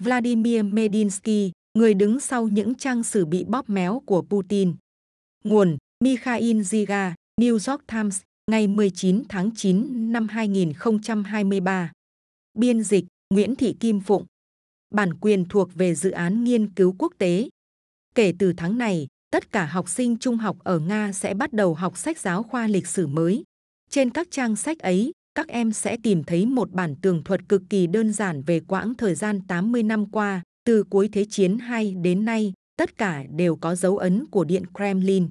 Vladimir Medinsky, người đứng sau những trang sử bị bóp méo của Putin. Nguồn Mikhail Ziga, New York Times, ngày 19 tháng 9 năm 2023. Biên dịch Nguyễn Thị Kim Phụng. Bản quyền thuộc về dự án nghiên cứu quốc tế. Kể từ tháng này, tất cả học sinh trung học ở Nga sẽ bắt đầu học sách giáo khoa lịch sử mới. Trên các trang sách ấy, các em sẽ tìm thấy một bản tường thuật cực kỳ đơn giản về quãng thời gian 80 năm qua, từ cuối Thế chiến 2 đến nay, tất cả đều có dấu ấn của Điện Kremlin.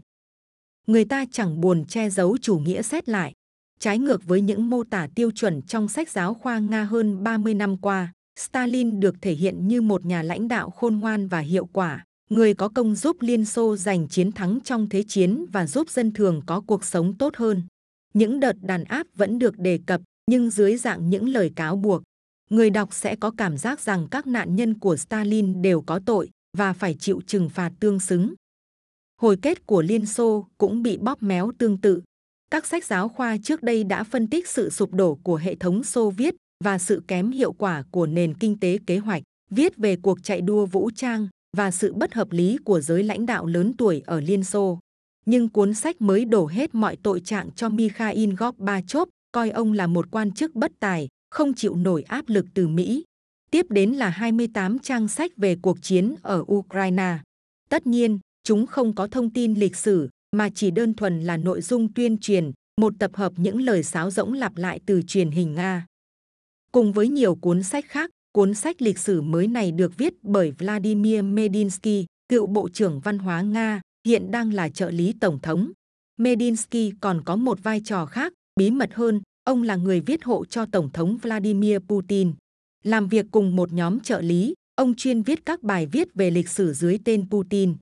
Người ta chẳng buồn che giấu chủ nghĩa xét lại. Trái ngược với những mô tả tiêu chuẩn trong sách giáo khoa Nga hơn 30 năm qua, Stalin được thể hiện như một nhà lãnh đạo khôn ngoan và hiệu quả, người có công giúp Liên Xô giành chiến thắng trong thế chiến và giúp dân thường có cuộc sống tốt hơn. Những đợt đàn áp vẫn được đề cập, nhưng dưới dạng những lời cáo buộc. Người đọc sẽ có cảm giác rằng các nạn nhân của Stalin đều có tội và phải chịu trừng phạt tương xứng. Hồi kết của Liên Xô cũng bị bóp méo tương tự. Các sách giáo khoa trước đây đã phân tích sự sụp đổ của hệ thống Xô Viết và sự kém hiệu quả của nền kinh tế kế hoạch, viết về cuộc chạy đua vũ trang và sự bất hợp lý của giới lãnh đạo lớn tuổi ở Liên Xô. Nhưng cuốn sách mới đổ hết mọi tội trạng cho Mikhail Gorbachev, coi ông là một quan chức bất tài, không chịu nổi áp lực từ Mỹ. Tiếp đến là 28 trang sách về cuộc chiến ở Ukraine. Tất nhiên, chúng không có thông tin lịch sử, mà chỉ đơn thuần là nội dung tuyên truyền, một tập hợp những lời sáo rỗng lặp lại từ truyền hình Nga. Cùng với nhiều cuốn sách khác, cuốn sách lịch sử mới này được viết bởi Vladimir Medinsky, cựu Bộ trưởng Văn hóa Nga, hiện đang là trợ lý Tổng thống. Medinsky còn có một vai trò khác, bí mật hơn, ông là người viết hộ cho Tổng thống Vladimir Putin. Làm việc cùng một nhóm trợ lý, ông chuyên viết các bài viết về lịch sử dưới tên Putin.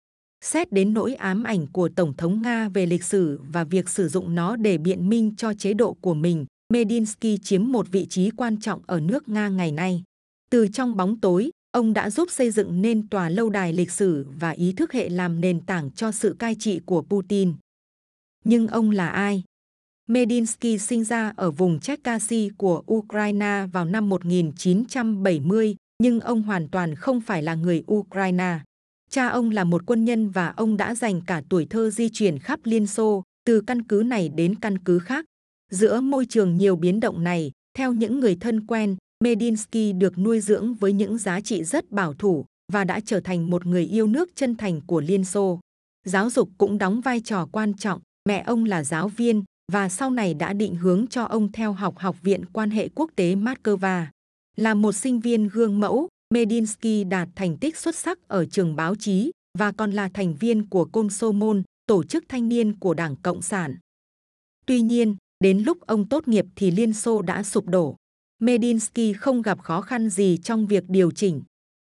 Xét đến nỗi ám ảnh của Tổng thống Nga về lịch sử và việc sử dụng nó để biện minh cho chế độ của mình, Medinsky chiếm một vị trí quan trọng ở nước Nga ngày nay. Từ trong bóng tối, ông đã giúp xây dựng nên tòa lâu đài lịch sử và ý thức hệ làm nền tảng cho sự cai trị của Putin. Nhưng ông là ai? Medinsky sinh ra ở vùng Cherkasy của Ukraine vào năm 1970, nhưng ông hoàn toàn không phải là người Ukraine. Cha ông là một quân nhân và ông đã dành cả tuổi thơ di chuyển khắp Liên Xô, từ căn cứ này đến căn cứ khác. Giữa môi trường nhiều biến động này, theo những người thân quen, Medinsky được nuôi dưỡng với những giá trị rất bảo thủ và đã trở thành một người yêu nước chân thành của Liên Xô. Giáo dục cũng đóng vai trò quan trọng, mẹ ông là giáo viên và sau này đã định hướng cho ông theo học Học viện Quan hệ Quốc tế Moscow. Là một sinh viên gương mẫu, Medinsky đạt thành tích xuất sắc ở trường báo chí và còn là thành viên của côn số môn tổ chức thanh niên của Đảng Cộng sản. Tuy nhiên, đến lúc ông tốt nghiệp thì Liên Xô đã sụp đổ. Medinsky không gặp khó khăn gì trong việc điều chỉnh.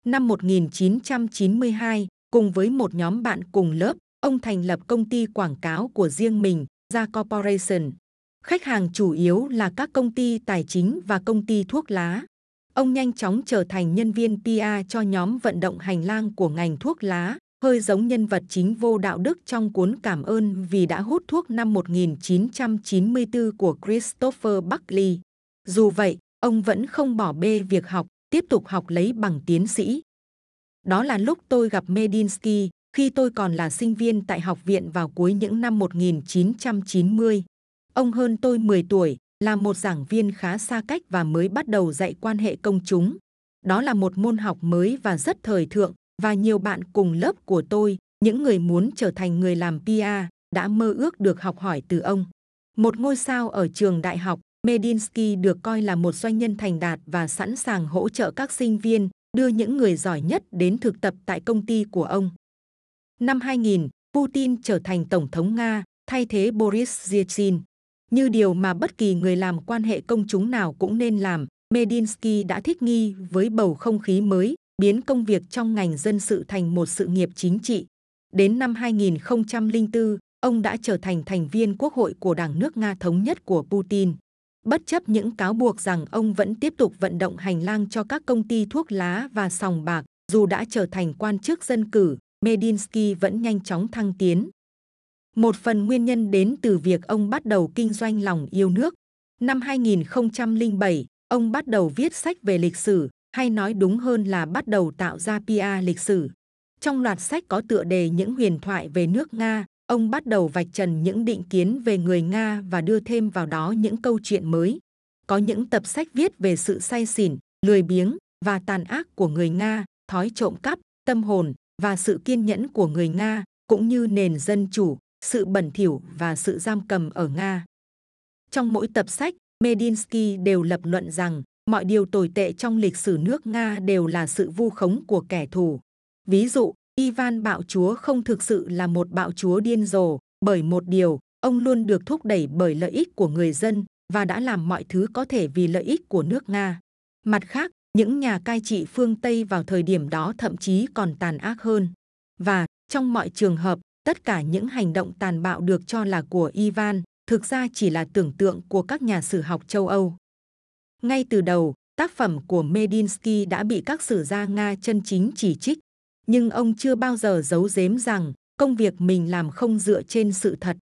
Năm 1992, cùng với một nhóm bạn cùng lớp, ông thành lập công ty quảng cáo của riêng mình, Ra Corporation. Khách hàng chủ yếu là các công ty tài chính và công ty thuốc lá. Ông nhanh chóng trở thành nhân viên PR cho nhóm vận động hành lang của ngành thuốc lá, hơi giống nhân vật chính vô đạo đức trong cuốn Cảm ơn vì đã hút thuốc năm 1994 của Christopher Buckley. Dù vậy, ông vẫn không bỏ bê việc học, tiếp tục học lấy bằng tiến sĩ. Đó là lúc tôi gặp Medinsky, khi tôi còn là sinh viên tại học viện vào cuối những năm 1990. Ông hơn tôi 10 tuổi, là một giảng viên khá xa cách và mới bắt đầu dạy quan hệ công chúng. Đó là một môn học mới và rất thời thượng, và nhiều bạn cùng lớp của tôi, những người muốn trở thành người làm PR, đã mơ ước được học hỏi từ ông. Một ngôi sao ở trường đại học, Medinsky được coi là một doanh nhân thành đạt và sẵn sàng hỗ trợ các sinh viên, đưa những người giỏi nhất đến thực tập tại công ty của ông. Năm 2000, Putin trở thành Tổng thống Nga, thay thế Boris Yeltsin. Như điều mà bất kỳ người làm quan hệ công chúng nào cũng nên làm, Medinsky đã thích nghi với bầu không khí mới, biến công việc trong ngành dân sự thành một sự nghiệp chính trị. Đến năm 2004, ông đã trở thành thành viên quốc hội của Đảng nước Nga thống nhất của Putin. Bất chấp những cáo buộc rằng ông vẫn tiếp tục vận động hành lang cho các công ty thuốc lá và sòng bạc, dù đã trở thành quan chức dân cử, Medinsky vẫn nhanh chóng thăng tiến. Một phần nguyên nhân đến từ việc ông bắt đầu kinh doanh lòng yêu nước. Năm 2007, ông bắt đầu viết sách về lịch sử, hay nói đúng hơn là bắt đầu tạo ra PR lịch sử. Trong loạt sách có tựa đề những huyền thoại về nước Nga, ông bắt đầu vạch trần những định kiến về người Nga và đưa thêm vào đó những câu chuyện mới. Có những tập sách viết về sự say xỉn, lười biếng và tàn ác của người Nga, thói trộm cắp, tâm hồn và sự kiên nhẫn của người Nga, cũng như nền dân chủ, sự bẩn thỉu và sự giam cầm ở Nga. Trong mỗi tập sách, Medinsky đều lập luận rằng mọi điều tồi tệ trong lịch sử nước Nga đều là sự vu khống của kẻ thù. Ví dụ, Ivan bạo chúa không thực sự là một bạo chúa điên rồ, bởi một điều, ông luôn được thúc đẩy bởi lợi ích của người dân và đã làm mọi thứ có thể vì lợi ích của nước Nga. Mặt khác, những nhà cai trị phương Tây vào thời điểm đó thậm chí còn tàn ác hơn. Và, trong mọi trường hợp, tất cả những hành động tàn bạo được cho là của Ivan, thực ra chỉ là tưởng tượng của các nhà sử học châu Âu. Ngay từ đầu, tác phẩm của Medinsky đã bị các sử gia Nga chân chính chỉ trích, nhưng ông chưa bao giờ giấu giếm rằng công việc mình làm không dựa trên sự thật.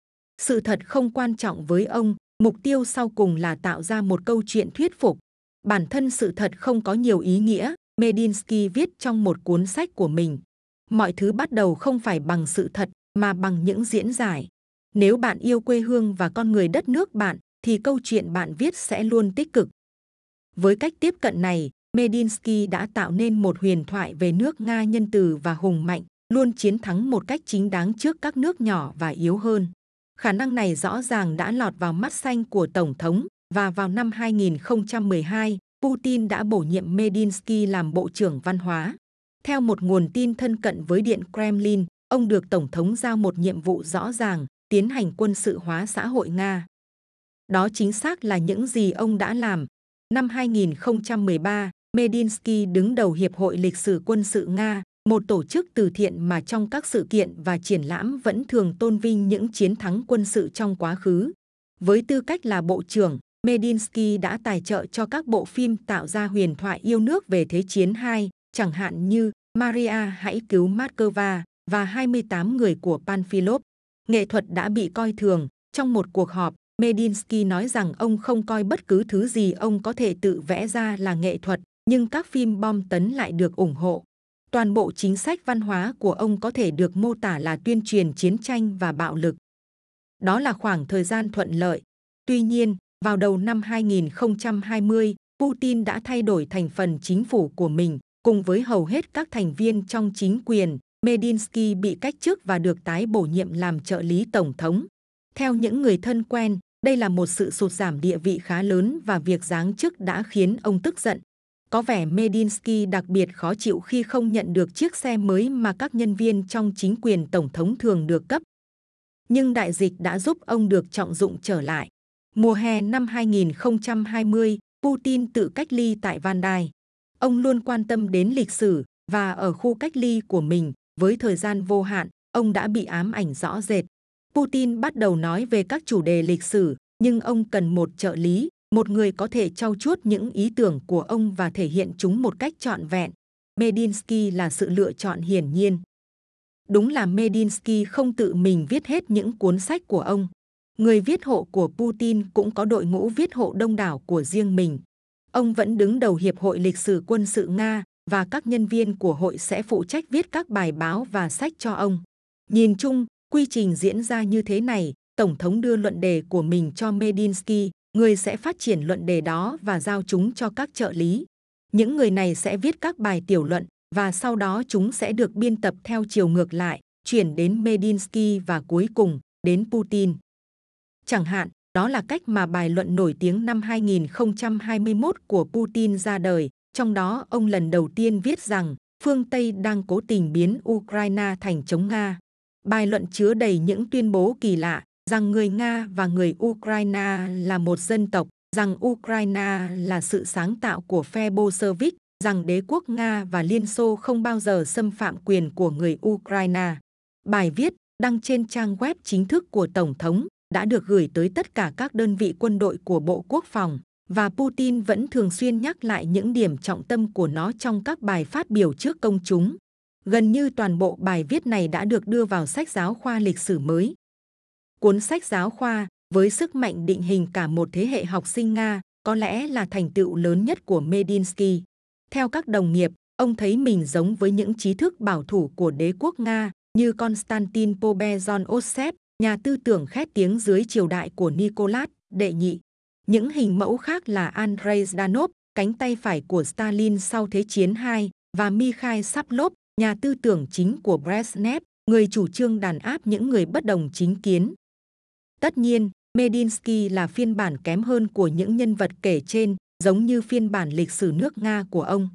Sự thật không quan trọng với ông, mục tiêu sau cùng là tạo ra một câu chuyện thuyết phục. Bản thân sự thật không có nhiều ý nghĩa, Medinsky viết trong một cuốn sách của mình. Mọi thứ bắt đầu không phải bằng sự thật, mà bằng những diễn giải. Nếu bạn yêu quê hương và con người đất nước bạn, thì câu chuyện bạn viết sẽ luôn tích cực. Với cách tiếp cận này, Medinsky đã tạo nên một huyền thoại về nước Nga nhân từ và hùng mạnh, luôn chiến thắng một cách chính đáng trước các nước nhỏ và yếu hơn. Khả năng này rõ ràng đã lọt vào mắt xanh của Tổng thống và vào năm 2012, Putin đã bổ nhiệm Medinsky làm Bộ trưởng Văn hóa. Theo một nguồn tin thân cận với Điện Kremlin, ông được Tổng thống giao một nhiệm vụ rõ ràng, tiến hành quân sự hóa xã hội Nga. Đó chính xác là những gì ông đã làm. Năm 2013, Medinsky đứng đầu Hiệp hội Lịch sử Quân sự Nga, một tổ chức từ thiện mà trong các sự kiện và triển lãm vẫn thường tôn vinh những chiến thắng quân sự trong quá khứ. Với tư cách là bộ trưởng, Medinsky đã tài trợ cho các bộ phim tạo ra huyền thoại yêu nước về Thế chiến II, chẳng hạn như Maria hãy cứu Moscow và 28 người của Panfilov. Nghệ thuật đã bị coi thường. Trong một cuộc họp, Medinsky nói rằng ông không coi bất cứ thứ gì ông có thể tự vẽ ra là nghệ thuật, nhưng các phim bom tấn lại được ủng hộ. Toàn bộ chính sách văn hóa của ông có thể được mô tả là tuyên truyền chiến tranh và bạo lực. Đó là khoảng thời gian thuận lợi. Tuy nhiên, vào đầu năm 2020, Putin đã thay đổi thành phần chính phủ của mình, cùng với hầu hết các thành viên trong chính quyền. Medinsky bị cách chức và được tái bổ nhiệm làm trợ lý tổng thống. Theo những người thân quen, đây là một sự sụt giảm địa vị khá lớn và việc giáng chức đã khiến ông tức giận. Có vẻ Medinsky đặc biệt khó chịu khi không nhận được chiếc xe mới mà các nhân viên trong chính quyền tổng thống thường được cấp. Nhưng đại dịch đã giúp ông được trọng dụng trở lại. Mùa hè năm 2020, Putin tự cách ly tại Van Đai. Ông luôn quan tâm đến lịch sử và ở khu cách ly của mình, với thời gian vô hạn, ông đã bị ám ảnh rõ rệt. Putin bắt đầu nói về các chủ đề lịch sử, nhưng ông cần một trợ lý, một người có thể trau chuốt những ý tưởng của ông và thể hiện chúng một cách trọn vẹn. Medinsky là sự lựa chọn hiển nhiên. Đúng là Medinsky không tự mình viết hết những cuốn sách của ông. Người viết hộ của Putin cũng có đội ngũ viết hộ đông đảo của riêng mình. Ông vẫn đứng đầu Hiệp hội Lịch sử Quân sự Nga và các nhân viên của hội sẽ phụ trách viết các bài báo và sách cho ông. Nhìn chung, quy trình diễn ra như thế này, Tổng thống đưa luận đề của mình cho Medinsky, người sẽ phát triển luận đề đó và giao chúng cho các trợ lý. Những người này sẽ viết các bài tiểu luận và sau đó chúng sẽ được biên tập theo chiều ngược lại, chuyển đến Medinsky và cuối cùng đến Putin. Chẳng hạn, đó là cách mà bài luận nổi tiếng năm 2021 của Putin ra đời, trong đó ông lần đầu tiên viết rằng phương Tây đang cố tình biến Ukraine thành chống Nga. Bài luận chứa đầy những tuyên bố kỳ lạ rằng người Nga và người Ukraine là một dân tộc, rằng Ukraine là sự sáng tạo của phe Bolshevik, rằng đế quốc Nga và Liên Xô không bao giờ xâm phạm quyền của người Ukraine. Bài viết đăng trên trang web chính thức của Tổng thống đã được gửi tới tất cả các đơn vị quân đội của Bộ Quốc phòng và Putin vẫn thường xuyên nhắc lại những điểm trọng tâm của nó trong các bài phát biểu trước công chúng. Gần như toàn bộ bài viết này đã được đưa vào sách giáo khoa lịch sử mới. Cuốn sách giáo khoa với sức mạnh định hình cả một thế hệ học sinh Nga có lẽ là thành tựu lớn nhất của Medinsky. Theo các đồng nghiệp, ông thấy mình giống với những trí thức bảo thủ của đế quốc Nga như Konstantin Pobezon Osep, nhà tư tưởng khét tiếng dưới triều đại của Nicholas đệ nhị. Những hình mẫu khác là Andrei Zdanov, cánh tay phải của Stalin sau Thế chiến II, và Mikhail Saplov, nhà tư tưởng chính của Brezhnev, người chủ trương đàn áp những người bất đồng chính kiến. Tất nhiên, Medinsky là phiên bản kém hơn của những nhân vật kể trên, giống như phiên bản lịch sử nước Nga của ông.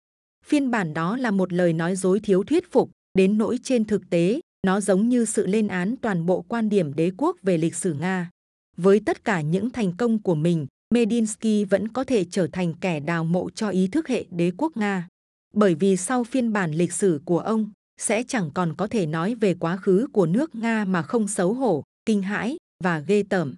Phiên bản đó là một lời nói dối thiếu thuyết phục, đến nỗi trên thực tế, nó giống như sự lên án toàn bộ quan điểm đế quốc về lịch sử Nga. Với tất cả những thành công của mình, Medinsky vẫn có thể trở thành kẻ đào mộ cho ý thức hệ đế quốc Nga. Bởi vì sau phiên bản lịch sử của ông, sẽ chẳng còn có thể nói về quá khứ của nước Nga mà không xấu hổ, kinh hãi và ghê tởm.